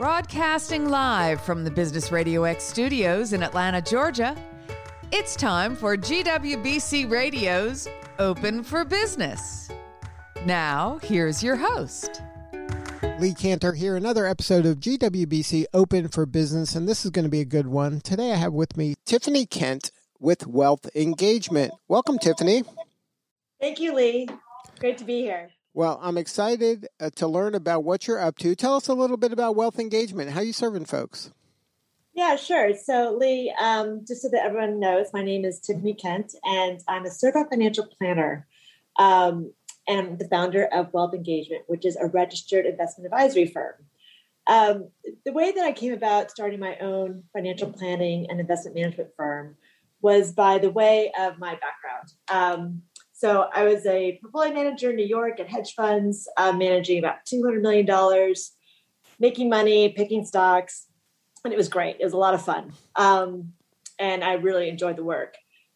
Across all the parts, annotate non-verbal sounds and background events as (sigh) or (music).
Broadcasting live from the Business Radio X studios in Atlanta, Georgia, it's time for GWBC Radio's Open for Business. Now, here's your host. Lee Kantor here, another episode of GWBC Open for Business, and this is going to be a good one. Today I have with me Tiffany Kent with Wealth Engagement. Welcome, Tiffany. Thank you, Lee. Great to be here. Well, I'm excited uh, to learn about what you're up to. Tell us a little bit about Wealth Engagement. How you serving folks? Yeah, sure. So, Lee, um, just so that everyone knows, my name is Tiffany Kent, and I'm a certified financial planner. Um, and I'm the founder of Wealth Engagement, which is a registered investment advisory firm. Um, the way that I came about starting my own financial planning and investment management firm was by the way of my background. Um, so I was a portfolio manager in New York at hedge funds, uh, managing about $200 million, making money, picking stocks. And it was great. It was a lot of fun. Um, and I really enjoyed the work.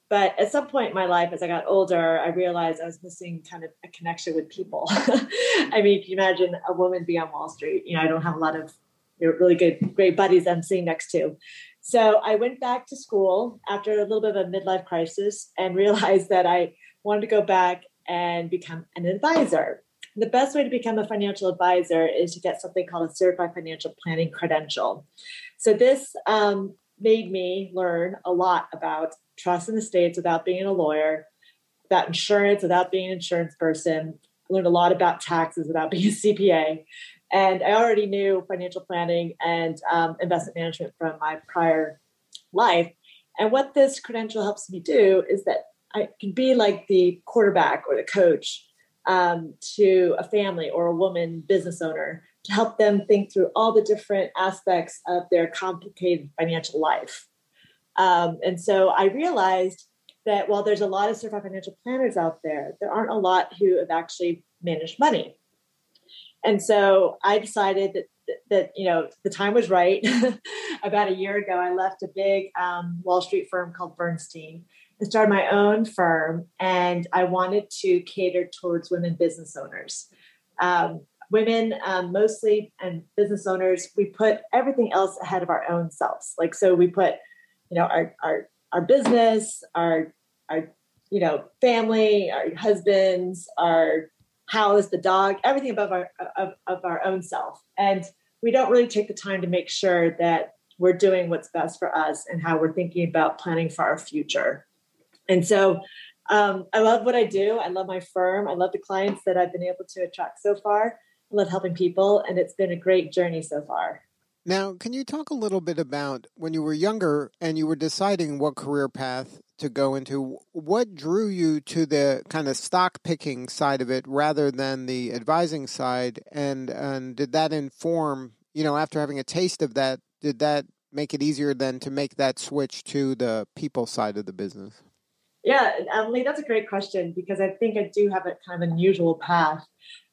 But at some point in my life, as I got older, I realized I was missing kind of a connection with people. (laughs) I mean, can you imagine a woman being on Wall Street? You know, I don't have a lot of really good, great buddies I'm sitting next to. So I went back to school after a little bit of a midlife crisis and (laughs) realized that I wanted to go back and become an advisor. The best way to become a financial advisor is to get something called a certified financial planning credential. So this um, made me learn a lot about trust in the states without being a lawyer, about insurance without being an insurance person. I learned a lot about taxes without (laughs) being a CPA. And I already knew financial planning and um, investment management from my prior life. And what this credential helps me do is that I could be like the quarterback or the coach um, to a family or a woman business owner to help them think through all the different aspects of their complicated financial life. Um, and so I realized that while there's a lot of certified financial planners out there, there aren't a lot who have actually managed money. And so I decided that that you know the time was right. (laughs) About a year ago, I left a big um, Wall Street firm called Bernstein and started my own firm. And I wanted to cater towards women business owners. Um, women, um, mostly, and business owners, we put everything else ahead of our own selves. Like, so we put, you know, our, our, our business, our, our, you know, family, our husbands, our house, the dog, everything above our, of, of our own self. And we don't really take the time to make sure that we're doing what's best for us and how we're thinking about planning for our future. And so um, I love what I do. I love my firm. I love the clients that I've been able to attract so far. I love helping people, and it's been a great journey so far. Now, can you talk a little bit about when you were younger and you were deciding what career path to go into? What drew you to the kind of stock picking side of it rather than the advising side? And, and did that inform, you know, after having a taste of that, did that make it easier then to make that switch to the people side of the business? Yeah, Emily, that's a great question because I think I do have a kind of unusual path.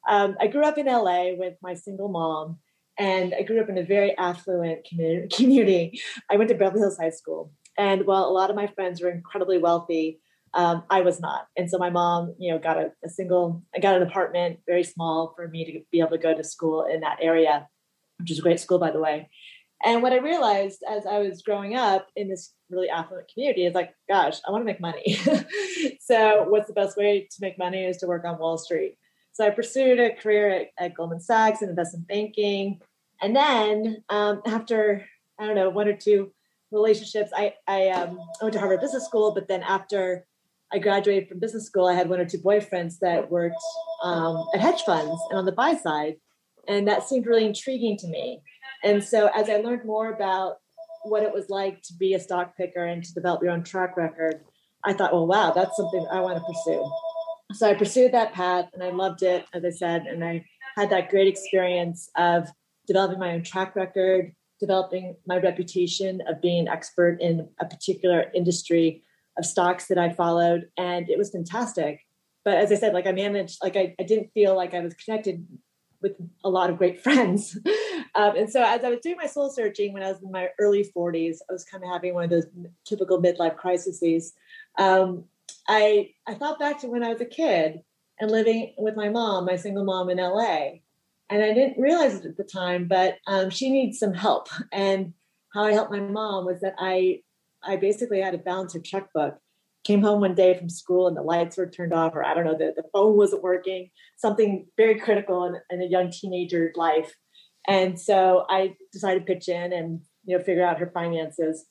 Um, I grew up in LA with my single mom, and I grew up in a very affluent (laughs) community. I went to Beverly Hills High School, and while a lot of my friends were incredibly wealthy, um, I was not. And so my mom, you know, got a, a single, I got an apartment, very small, for me to be able to go to school in that area, which is a great school, by the way. And what I realized as I was growing up in this really affluent community is like, gosh, I want to make money. (laughs) so, what's the best way to make money is to work on Wall Street. So, I pursued a career at, at Goldman Sachs in investment banking. And then, um, after, I don't know, one or two relationships, I, I, um, I went to Harvard Business School. But then, after I graduated from business school, I had one or two boyfriends that worked um, at hedge funds and on the buy side. And that seemed really intriguing to me. And so as I learned more about what it was like to be a stock picker and to develop your own track record, I thought, well, wow, that's something I want to pursue. So I pursued that path and I loved it, as I said, and I had that great experience of developing my own track record, developing my reputation of being an expert in a particular industry of stocks that I followed. And it was fantastic. But as I said, like I managed, like I, I didn't feel like I was connected with a lot of great (laughs) friends. Um, and so as I was doing my soul searching when I was in my early 40s, I was kind of having one of those typical midlife crises. Um, I I thought back to when I was a kid and living with my mom, my single mom in LA. And I didn't realize it at the time, but um, she needs some help. (laughs) And how I helped my mom was that I I basically had to balance her checkbook. Came home one day from school and the lights were turned off, or I don't know, the, the phone wasn't working, something very critical in, in a young teenager's life. And so I decided to pitch in and you know figure out her finances.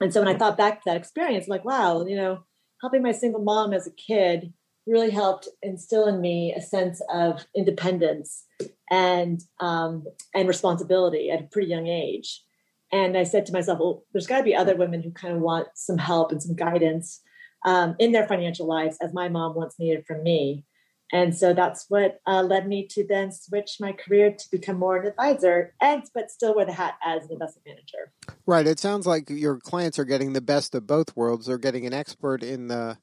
And so when I thought back to that experience, I'm like, wow, you know, helping my single mom as a kid really helped instill in me a sense of independence and um, and responsibility at a pretty young age. And I said to myself, well, there's got to be other women who kind of want some help and some guidance um, in their financial lives, as my mom once needed from me. And so that's what uh, led me to then switch my career to become more an advisor, and but still wear the hat as an investment manager. Right. It sounds like your clients are getting the best of both worlds. They're getting an expert in the,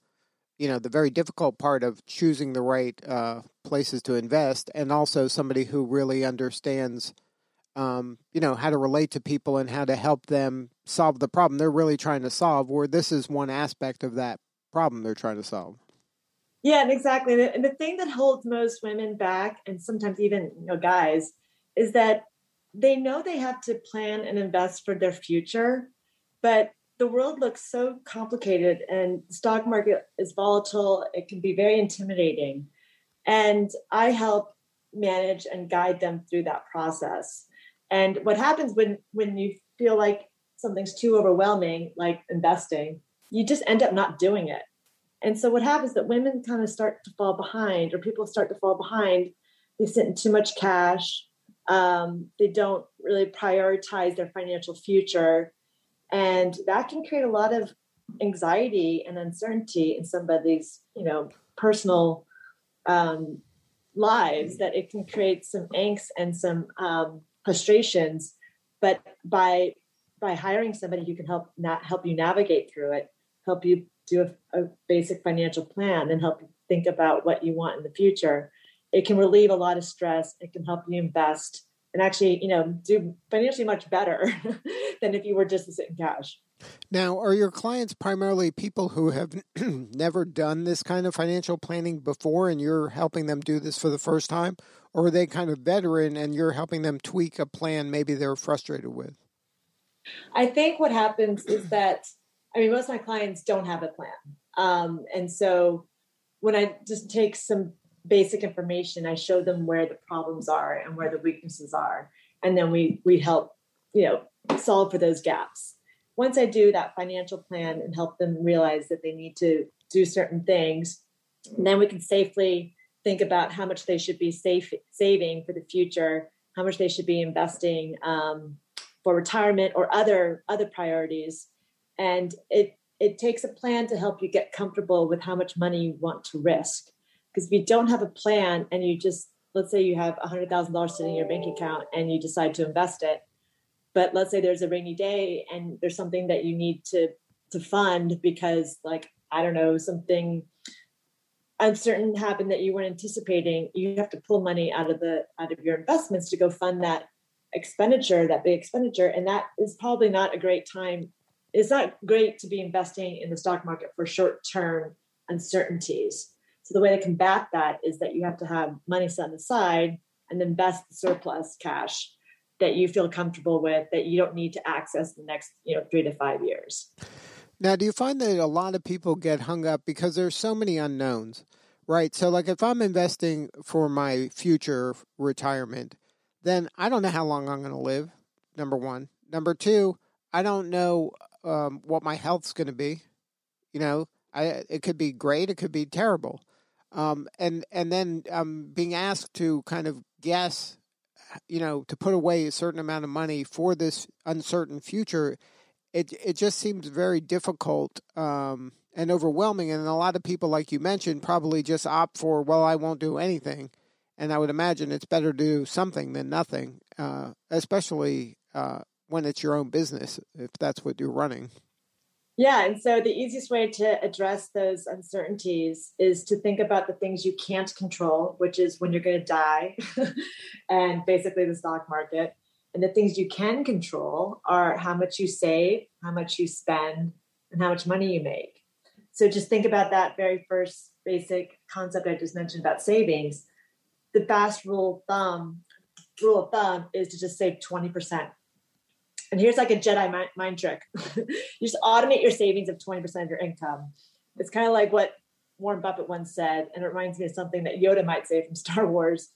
you know, the very difficult part of choosing the right uh, places to invest, and also somebody who really understands, um, you know, how to relate to people and how to help them solve the problem they're really trying to solve. Where this is one aspect of that problem they're trying to solve. Yeah, exactly. And the thing that holds most women back, and sometimes even you know guys, is that they know they have to plan and invest for their future, but the world looks so complicated, and stock market is volatile. It can be very intimidating, and I help manage and guide them through that process. And what happens when when you feel like something's too overwhelming, like investing, you just end up not doing it and so what happens that women kind of start to fall behind, or people start to fall behind. They sit in too much cash. Um, they don't really prioritize their financial future, and that can create a lot of anxiety and uncertainty in somebody's, you know, personal um, lives. That it can create some angst and some um, frustrations. But by by hiring somebody who can help not help you navigate through it, help you do a, a basic financial plan and help you think about what you want in the future, it can relieve a lot of stress. It can help you invest and actually, you know, do financially much better (laughs) than if you were just to sit in cash. Now, are your clients primarily people who have (clears throat) never done this kind of financial planning before and you're helping them do this for the first time? Or are they kind of veteran and you're helping them tweak a plan maybe they're frustrated with? I think what happens is that I mean, most of my clients don't have a plan. Um, and so when I just take some basic information, I show them where the problems are and where the weaknesses are. And then we we help, you know, solve for those gaps. Once I do that financial plan and help them realize that they need to do certain things, then we can safely think about how much they should be safe saving for the future, how much they should be investing um, for retirement or other other priorities and it it takes a plan to help you get comfortable with how much money you want to risk. Because if you don't have a plan and you just let's say you have $100000 sitting in your bank account and you decide to invest it but let's say there's a rainy day and there's something that you need to to fund because like i don't know something uncertain happened that you weren't anticipating you have to pull money out of the out of your investments to go fund that expenditure that big expenditure. And that is probably not a great time it's not great to be investing in the stock market for short term uncertainties. So the way to combat that is that you have to have money set aside and invest the surplus cash that you feel comfortable with that you don't need to access the next you know three to five years. Now, do you find that a lot of people get hung up because there's so many unknowns, right? So, like if I'm investing for my future retirement, then I don't know how long I'm going to live. Number one. Number two, I don't know um, what my health's going to be. You know, I it could be great, it could be terrible, um, and and then um, being asked to kind of guess, you know, to put away a certain amount of money for this uncertain future, it it just seems very difficult um, and overwhelming. And a lot of people, like you mentioned, probably just opt for, well, I won't do anything. And I would imagine it's better to do something than nothing, uh, especially uh, when it's your own business, if that's what you're running. Yeah. And so the easiest way to address those uncertainties is to think about the things you can't control, which is when you're going to die (laughs) and basically the stock market. And the things you can control are how much you save, how much you spend, and how much money you make. So just think about that very first basic concept I just mentioned about savings. The fast rule of thumb rule of thumb is to just save 20%. And here's like a Jedi mind, mind trick. (laughs) you just automate your savings of 20% of your income. It's kind of like what Warren Buffett once said, and it reminds me of something that Yoda might say from (laughs) Star Wars,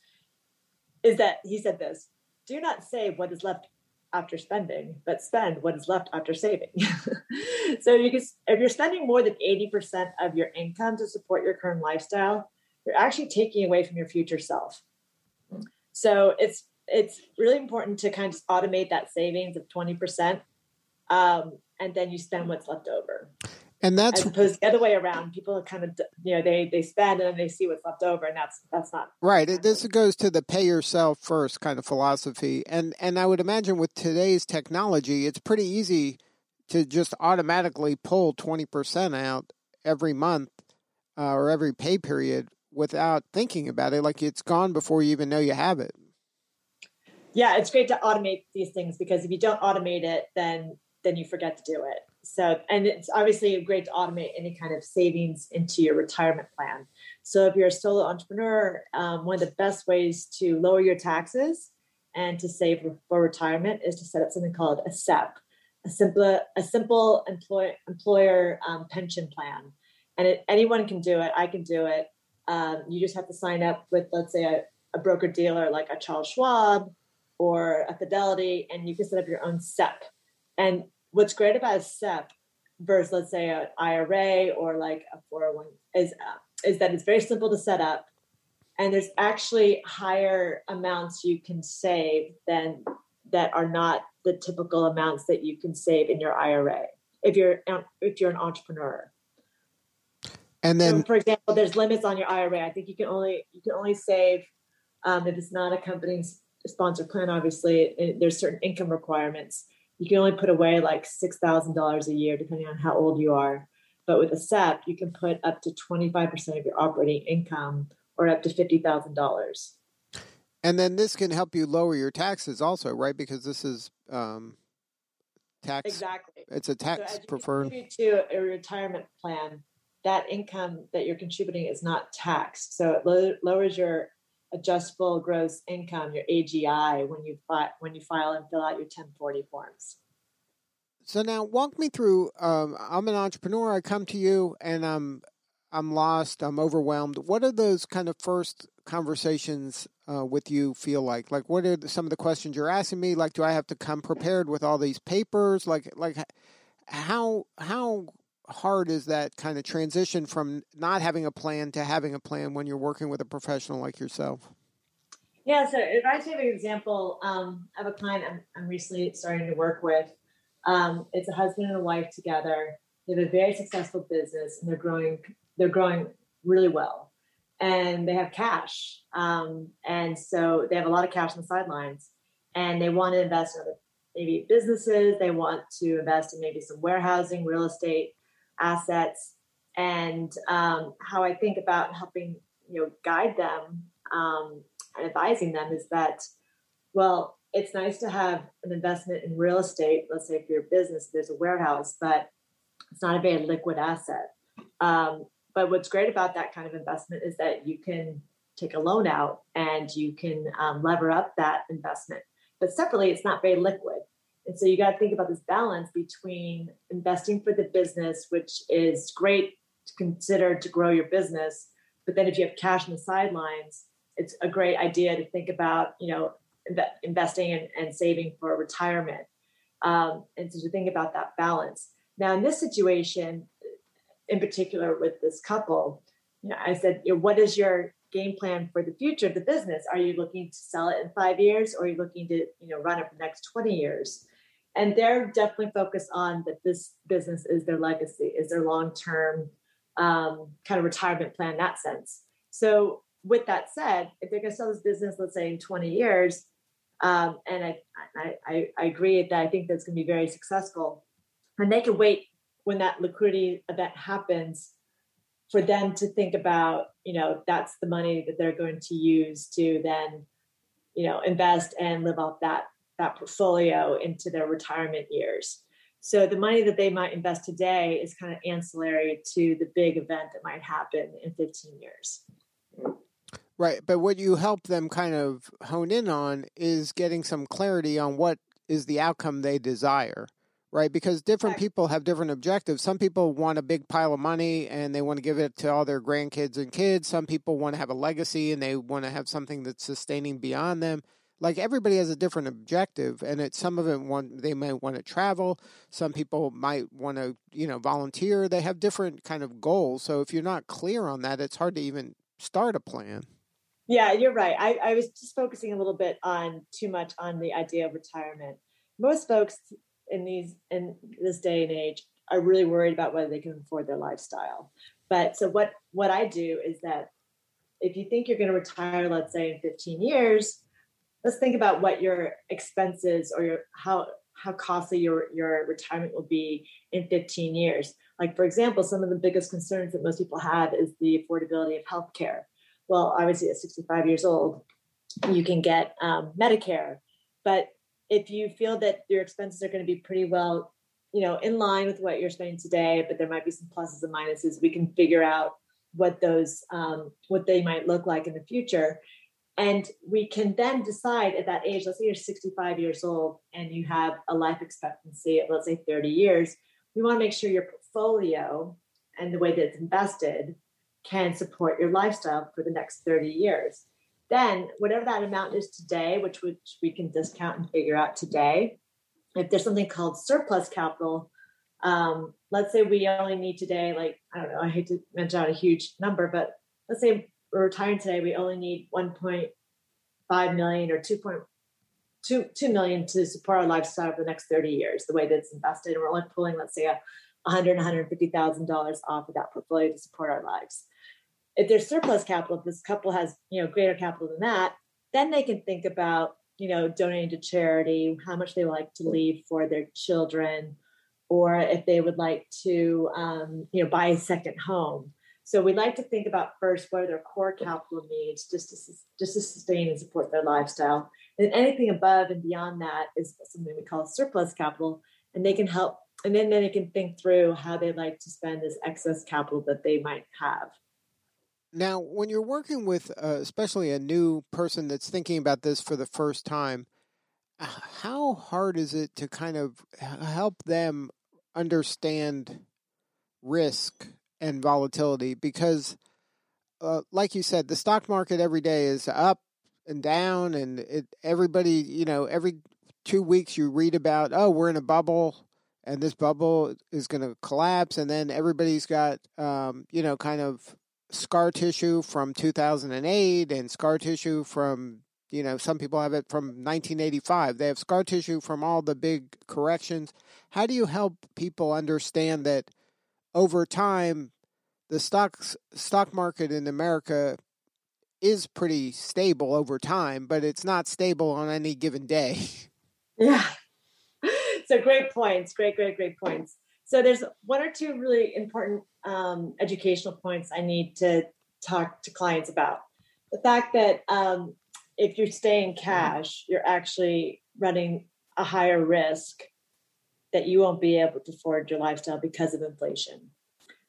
is that he said this, do not save what is left after spending, but spend what is left after saving. (laughs) so you can, if you're spending more than 80% of your income to support your current lifestyle, you're actually taking away from your future self. So it's it's really important to kind of automate that savings of 20%. Um, and then you spend what's left over. And that's as opposed the other way around. People kind of, you know, they they spend and then they see what's left over, and that's that's not right. This goes to the pay yourself first kind of philosophy, and and I would imagine with today's technology, it's pretty easy to just automatically pull twenty percent out every month uh, or every pay period without thinking about it. Like it's gone before you even know you have it yeah, it's great to automate these things because if you don't automate it, then then you forget to do it. So, and it's obviously great to automate any kind of savings into your retirement plan. So, if you're a solo entrepreneur, um, one of the best ways to lower your taxes and to save for retirement is to set up something called a SEP, a simple a simple employ, employer um, pension plan. And it, anyone can do it. I can do it. Um, you just have to sign up with, let's say, a, a broker dealer like a Charles Schwab or a Fidelity, and you can set up your own SEP. And what's great about a SEP versus, let's say, an IRA or like a 401 is uh, is that it's very simple to set up, and there's actually higher amounts you can save than that are not the typical amounts that you can save in your IRA if you're if you're an entrepreneur. And then, so for example, there's limits on your IRA. I think you can only you can only save um, if it's not a company's sponsor plan, obviously, there's certain income requirements. You can only put away like $6,000 a year, depending on how old you are. But with a SEP, you can put up to 25% of your operating income or up to $50,000. And then this can help you lower your taxes also, right? Because this is um, tax. Exactly. It's a tax so preferred. To a retirement plan, that income that you're contributing is not taxed. So it lo- lowers your adjustable gross income, your AGI, when you fi- when you file and fill out your 1040 forms. So now, walk me through. Um, I'm an entrepreneur. I come to you, and I'm I'm lost. I'm overwhelmed. What are those kind of first conversations uh, with you feel like? Like, what are the, some of the questions you're asking me? Like, do I have to come prepared with all these papers? Like, like how how hard is that kind of transition from not having a plan to having a plan when you're working with a professional like yourself? Yeah, so if I take an example um, of a client I'm, I'm, recently starting to work with, um, it's a husband and a wife together. They have a very successful business and they're growing. They're growing really well, and they have cash. Um, and so they have a lot of cash on the sidelines, and they want to invest in other maybe businesses. They want to invest in maybe some warehousing, real estate assets and um, how I think about helping you know guide them um, and advising them is that well it's nice to have an investment in real estate let's say for your business there's a warehouse but it's not a very liquid asset. Um, but what's great about that kind of investment is that you can take a loan out and you can um, lever up that investment. But separately it's not very liquid and so you got to think about this balance between investing for the business, which is great to consider to grow your business. But then if you have cash on the sidelines, it's a great idea to think about, you know, investing and, and saving for retirement. Um, and so to think about that balance. Now, in this situation, in particular with this couple, you know, I said, you know, what is your game plan for the future of the business? Are you looking to sell it in five years, or are you looking to, you know, run it for the next twenty years? And they're definitely focused on that this business is their legacy is their long-term um, kind of retirement plan in that sense. So with that said if they're going to sell this business let's say in 20 years um, and I, I, I agree that i think that's going to be very successful and they can wait when that liquidity event happens for them to think about you know that's the money that they're going to use to then you know invest and live off that that portfolio into their retirement years. So the money that they might invest today is kind of ancillary to the big event that might happen in 15 years. Right. But what you help them kind of hone in on is getting some clarity on what is the outcome they desire. Right. Because different people have different objectives. Some people want a big pile of money and they want to give it to all their grandkids and kids. Some people want to have a legacy and they want to have something that's sustaining beyond them. Like everybody has a different objective, and it some of them want they might want to travel. Some people might want to you know volunteer. They have different kind of goals. So if you're not clear on that, it's hard to even start a plan. Yeah, you're right. I, I was just focusing a little bit on too much on the idea of retirement. Most folks in these in this day and age are really worried about whether they can afford their lifestyle. But so what what I do is that if you think you're going to retire, let's say in 15 years, let's think about what your expenses or your how how costly your your retirement will be in 15 years. Like for example, some of the biggest concerns that most people have is the affordability of healthcare well, obviously at 65 years old, you can get um, Medicare. But if you feel that your expenses are going to be pretty well, you know, in line with what you're spending today, but there might be some pluses and minuses, we can figure out what those um, what they might look like in the future. And we can then decide at that age, let's say you're 65 years old and you have a life expectancy of, let's say, 30 years. We want to make sure your portfolio and the way that it's invested can support your lifestyle for the next 30 years. Then, whatever that amount is today, which, which we can discount and figure out today, if there's something called surplus capital, um, let's say we only need today, like, I don't know, I hate to mention out a huge number, but let's say we're retiring today, we only need 1.5 million or 2.2 2 million to support our lifestyle for the next 30 years, the way that it's invested. And we're only pulling, let's say, a 100 $150,000 off of that portfolio to support our lives if there's surplus capital, if this couple has, you know, greater capital than that, then they can think about, you know, donating to charity, how much they would like to leave for their children, or if they would like to, um, you know, buy a second home. So we like to think about first what are their core capital needs just to just to sustain and support their lifestyle. And anything above and beyond that is something we call surplus capital, and they can help. And then, then they can think through how they like to spend this excess capital that they might have. Now, when you're working with uh, especially a new person that's thinking about this for the first time, how hard is it to kind of help them understand risk and volatility? Because, uh, like you said, the stock market every day is up and down, and it, everybody, you know, every two weeks you read about, oh, we're in a bubble and this bubble is going to collapse, and then everybody's got, um, you know, kind of scar tissue from 2008 and scar tissue from you know some people have it from 1985 they have scar tissue from all the big corrections how do you help people understand that over time the stocks stock market in america is pretty stable over time but it's not stable on any given day. (laughs) Yeah. (laughs) So great points great great great points. So there's one or two really important um, educational points I need to talk to clients about. The fact that um, if you're staying cash, you're actually running a higher risk that you won't be able to afford your lifestyle because of inflation.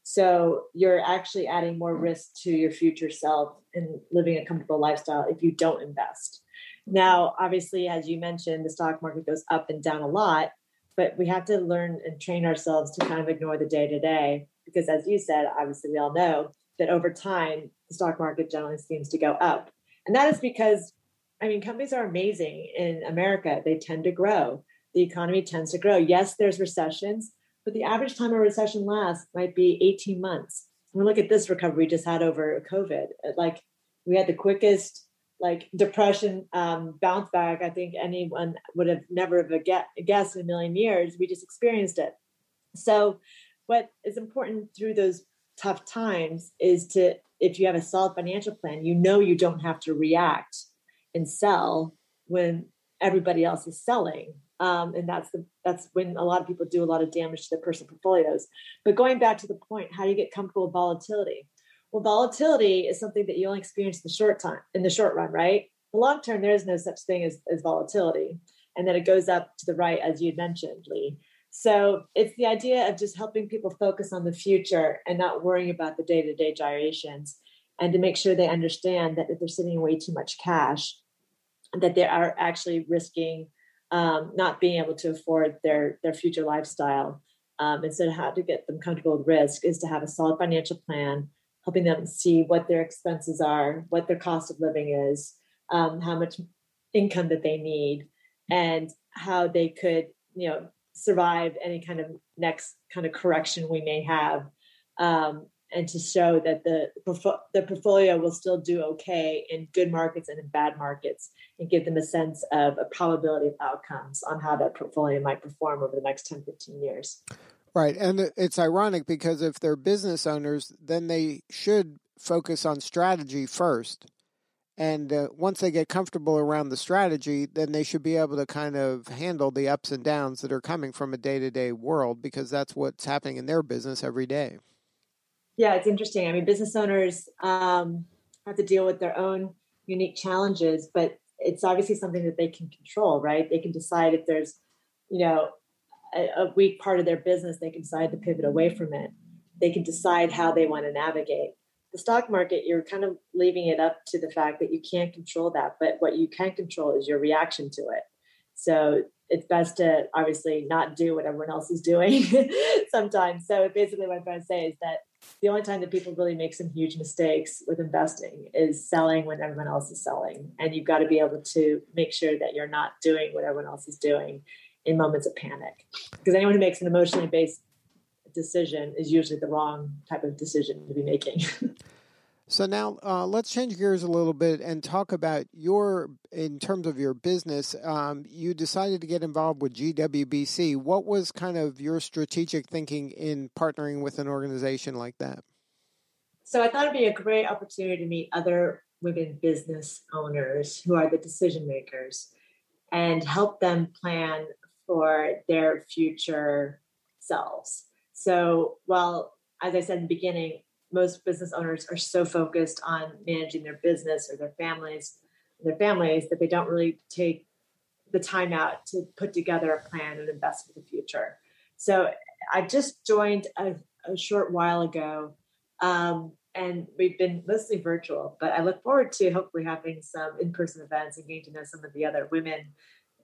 So you're actually adding more risk to your future self and living a comfortable lifestyle if you don't invest. Now, obviously, as you mentioned, the stock market goes up and down a lot, but we have to learn and train ourselves to kind of ignore the day to day because as you said obviously we all know that over time the stock market generally seems to go up and that is because i mean companies are amazing in america they tend to grow the economy tends to grow. Yes there's recessions but the average time a recession lasts might be 18 months. And look at this recovery we just had over covid. Like we had the quickest like depression um, bounce back i think anyone would have never have guessed in a million years. We just experienced it. So what is important through those tough times is to if you have a solid financial plan you know you don't have to react and sell when everybody else is selling um, and that's the that's when a lot of people do a lot of damage to their personal portfolios. But going back to the point how do you get comfortable with volatility? Well volatility is something that you only experience in the short time in the short run right? The long term there is no such thing as, as volatility and that it goes up to the right as you mentioned lee. So it's the idea of just helping people focus on the future and not worrying about the day to day gyrations. and to make sure they understand that if they're sitting way too much cash, that they are actually risking um, not being able to afford their their future lifestyle. Um, and so, how to get them comfortable with risk is to have a solid financial plan, helping them see what their expenses are, what their cost of living is, um, how much income that they need, and how they could, you know, survive any kind of next kind of correction we may have. Um, and to show that the the portfolio will still do okay in good markets and in bad markets, and give them a sense of a probability of outcomes on how that portfolio might perform over the next 10, 15 years. Right, and it's ironic because if they're business owners, then they should focus on strategy first. And uh, once they get comfortable around the strategy, then they should be able to kind of handle the ups and downs that are coming from a day to day world because that's what's happening in their business every day. Yeah, it's interesting. I mean, business owners um, have to deal with their own unique challenges, but it's obviously something that they can control, right? They can decide if there's, you know, a, a weak part of their business, they can decide to pivot away from it. They can decide how they want to navigate. The stock market, you're kind of leaving it up to the fact that you can't control that, but what you can control is your reaction to it. So it's best to obviously not do what everyone else is doing (laughs) sometimes. So basically, what I'm trying to say is that the only time that people really make some huge mistakes with investing is selling when everyone else is selling. And you've got to be able to make sure that you're not doing what everyone else is doing in moments of panic. Because anyone who makes an emotionally based decision is usually the wrong type of decision to be making. (laughs) So now uh, let's change gears a little bit and talk about your, in terms of your business. Um, you decided to get involved with GWBC. What was kind of your strategic thinking in partnering with an organization like that? So I thought it'd be a great opportunity to meet other women business owners who are the decision makers and help them plan for their future selves. So, while, as I said in the beginning, most business owners are so focused on managing their business or their families their families that they don't really take the time out to put together a plan and invest for the future. So i just joined a, a short while ago um, and we've been mostly virtual but i look forward to hopefully having some in-person events and getting to know some of the other women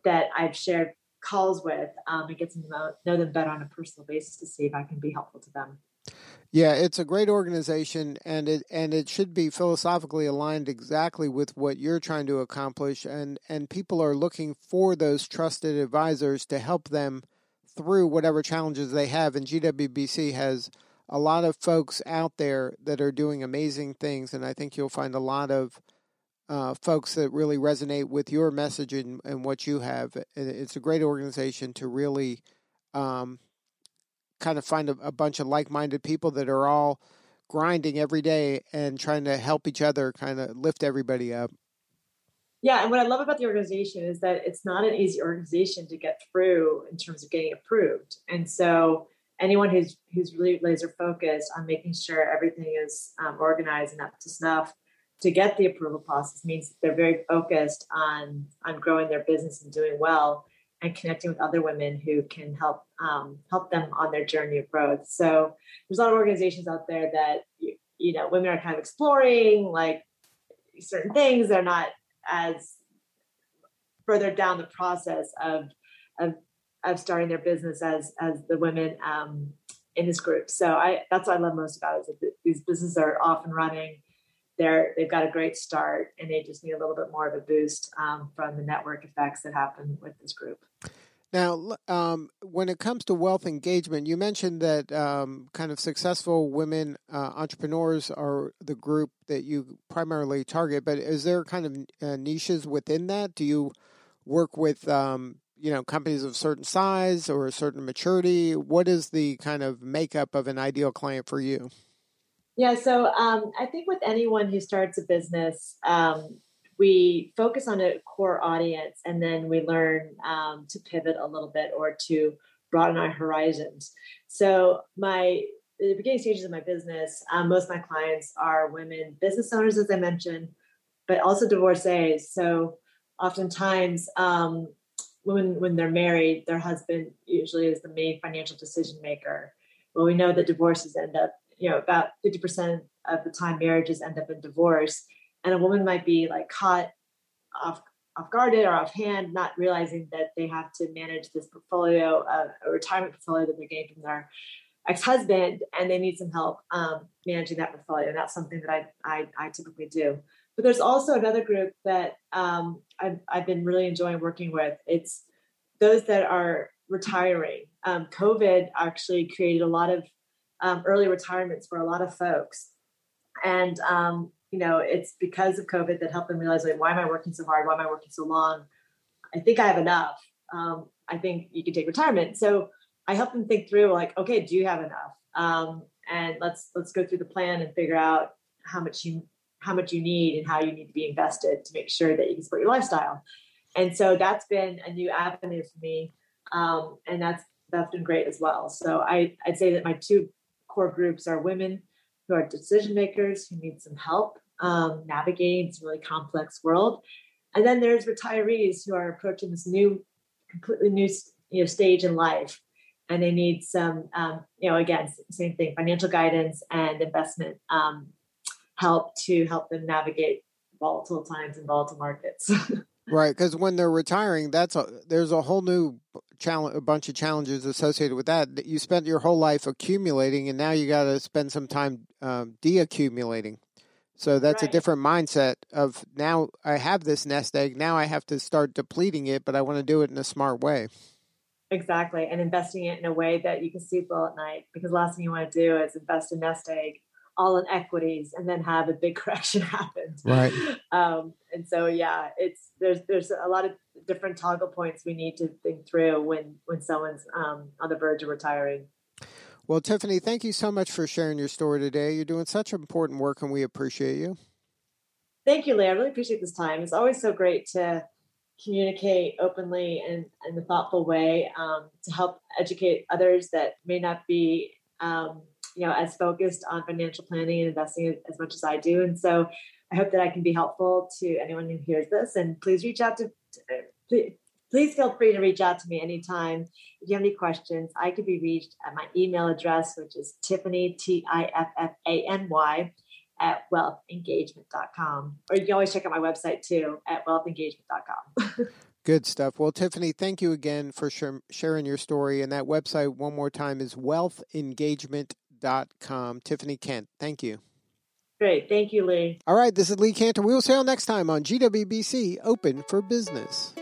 that i've shared calls with um, and get to know, know them better on a personal basis to see if i can be helpful to them yeah, it's a great organization, and it and it should be philosophically aligned exactly with what you're trying to accomplish, and and people are looking for those trusted advisors to help them through whatever challenges they have. And GWBC has a lot of folks out there that are doing amazing things, and I think you'll find a lot of uh, folks that really resonate with your message and, and what you have. It's a great organization to really. Um, kind of find a, a bunch of like-minded people that are all grinding every day and trying to help each other kind of lift everybody up. Yeah, and what I love about the organization is that it's not an easy organization to get through in terms of getting approved. And so anyone who's who's really laser focused on making sure everything is um, organized and up to snuff to get the approval process means they're very focused on on growing their business and doing well and connecting with other women who can help um, help them on their journey of growth. So there's a lot of organizations out there that you, you know women are kind of exploring like certain things. They're not as further down the process of of of starting their business as as the women um, in this group. So I that's what I love most about it is that these businesses are off and running they're they've got a great start and they just need a little bit more of a boost um, from the network effects that happen with this group. Now um, when it comes to wealth engagement you mentioned that um, kind of successful women uh, entrepreneurs are the group that you primarily target but is there kind of uh, niches within that? Do you work with um, you know companies of certain size or a certain maturity? What is the kind of makeup of an ideal client for you yeah, so um, I think with anyone who starts a business, um, we focus on a core audience and then we learn um, to pivot a little bit or to broaden our horizons. So, my the beginning stages of my business, um, most of my clients are women business owners, as I mentioned, but also divorcees. So, oftentimes, um, when when they're married, their husband usually is the main financial decision maker. Well, we know that divorces end up you know about 50% of the time marriages end up in divorce. And a woman might be like caught off off guarded or offhand, not realizing that they have to manage this portfolio, uh, a retirement portfolio that they're getting from their ex-husband, and they need some help um, managing that portfolio. And that's something that I, I, I typically do. But there's also another group that um, I've, I've been really enjoying working with. It's those that are retiring. Um, COVID actually created a lot of um, early retirements for a lot of folks. And um, you know, it's because of COVID that helped them realize, like, why am I working so hard? Why am I working so long? I think I have enough. Um, I think you can take retirement. So I help them think through, like, okay, do you have enough? Um, and let's let's go through the plan and figure out how much you how much you need and how you need to be invested to make sure that you can support your lifestyle. And so that's been a new avenue for me, um, and that's that's been great as well. So I I'd say that my two core groups are women who are decision makers who need some help um, navigating this really complex world. And then there's retirees who are approaching this new, completely new you know, stage in life. And they need some, um, you know, again, same thing, financial guidance and investment um, help to help them navigate volatile times and volatile markets. (laughs) right, because when they're retiring, that's a there's a whole new challenge, a bunch of challenges associated with that. that You spent your whole life accumulating, and now you got to spend some time um, deaccumulating. So that's right. a different mindset of now I have this nest egg. Now I have to start depleting it, but I want to do it in a smart way. Exactly, and investing it in a way that you can sleep well at night. Because last thing you want to do is invest a nest egg all in equities and then have a big (laughs) correction happen. Right. Um, and so yeah, it's there's there's a lot of different toggle points we need to think through when when someone's um, on the verge of retiring. Well, Tiffany, thank you so much for sharing your story today. You're doing such important work, and we appreciate you. Thank you, Lee. I really appreciate this time. It's always so great to communicate openly and in a thoughtful way um, to help educate others that may not be um, you know as focused on financial planning and investing as much as I do. And so I hope that I can be helpful to anyone who hears this. And please reach out to, to please feel free to reach out to me anytime. If you have any questions, I can be reached at my email address, which is Tiffany, T I F F A N Y, at wealthengagement.com. Or you can always check out my website too at wealthengagement.com. (laughs) Good stuff. Well, Tiffany, thank you again for sharing your story. And that website, one more time, is wealthengagement.com. Tiffany Kent, thank you. Great. Thank you, Lee. All right. This is Lee Kantor. We will see you next time on GWBC Open for Business.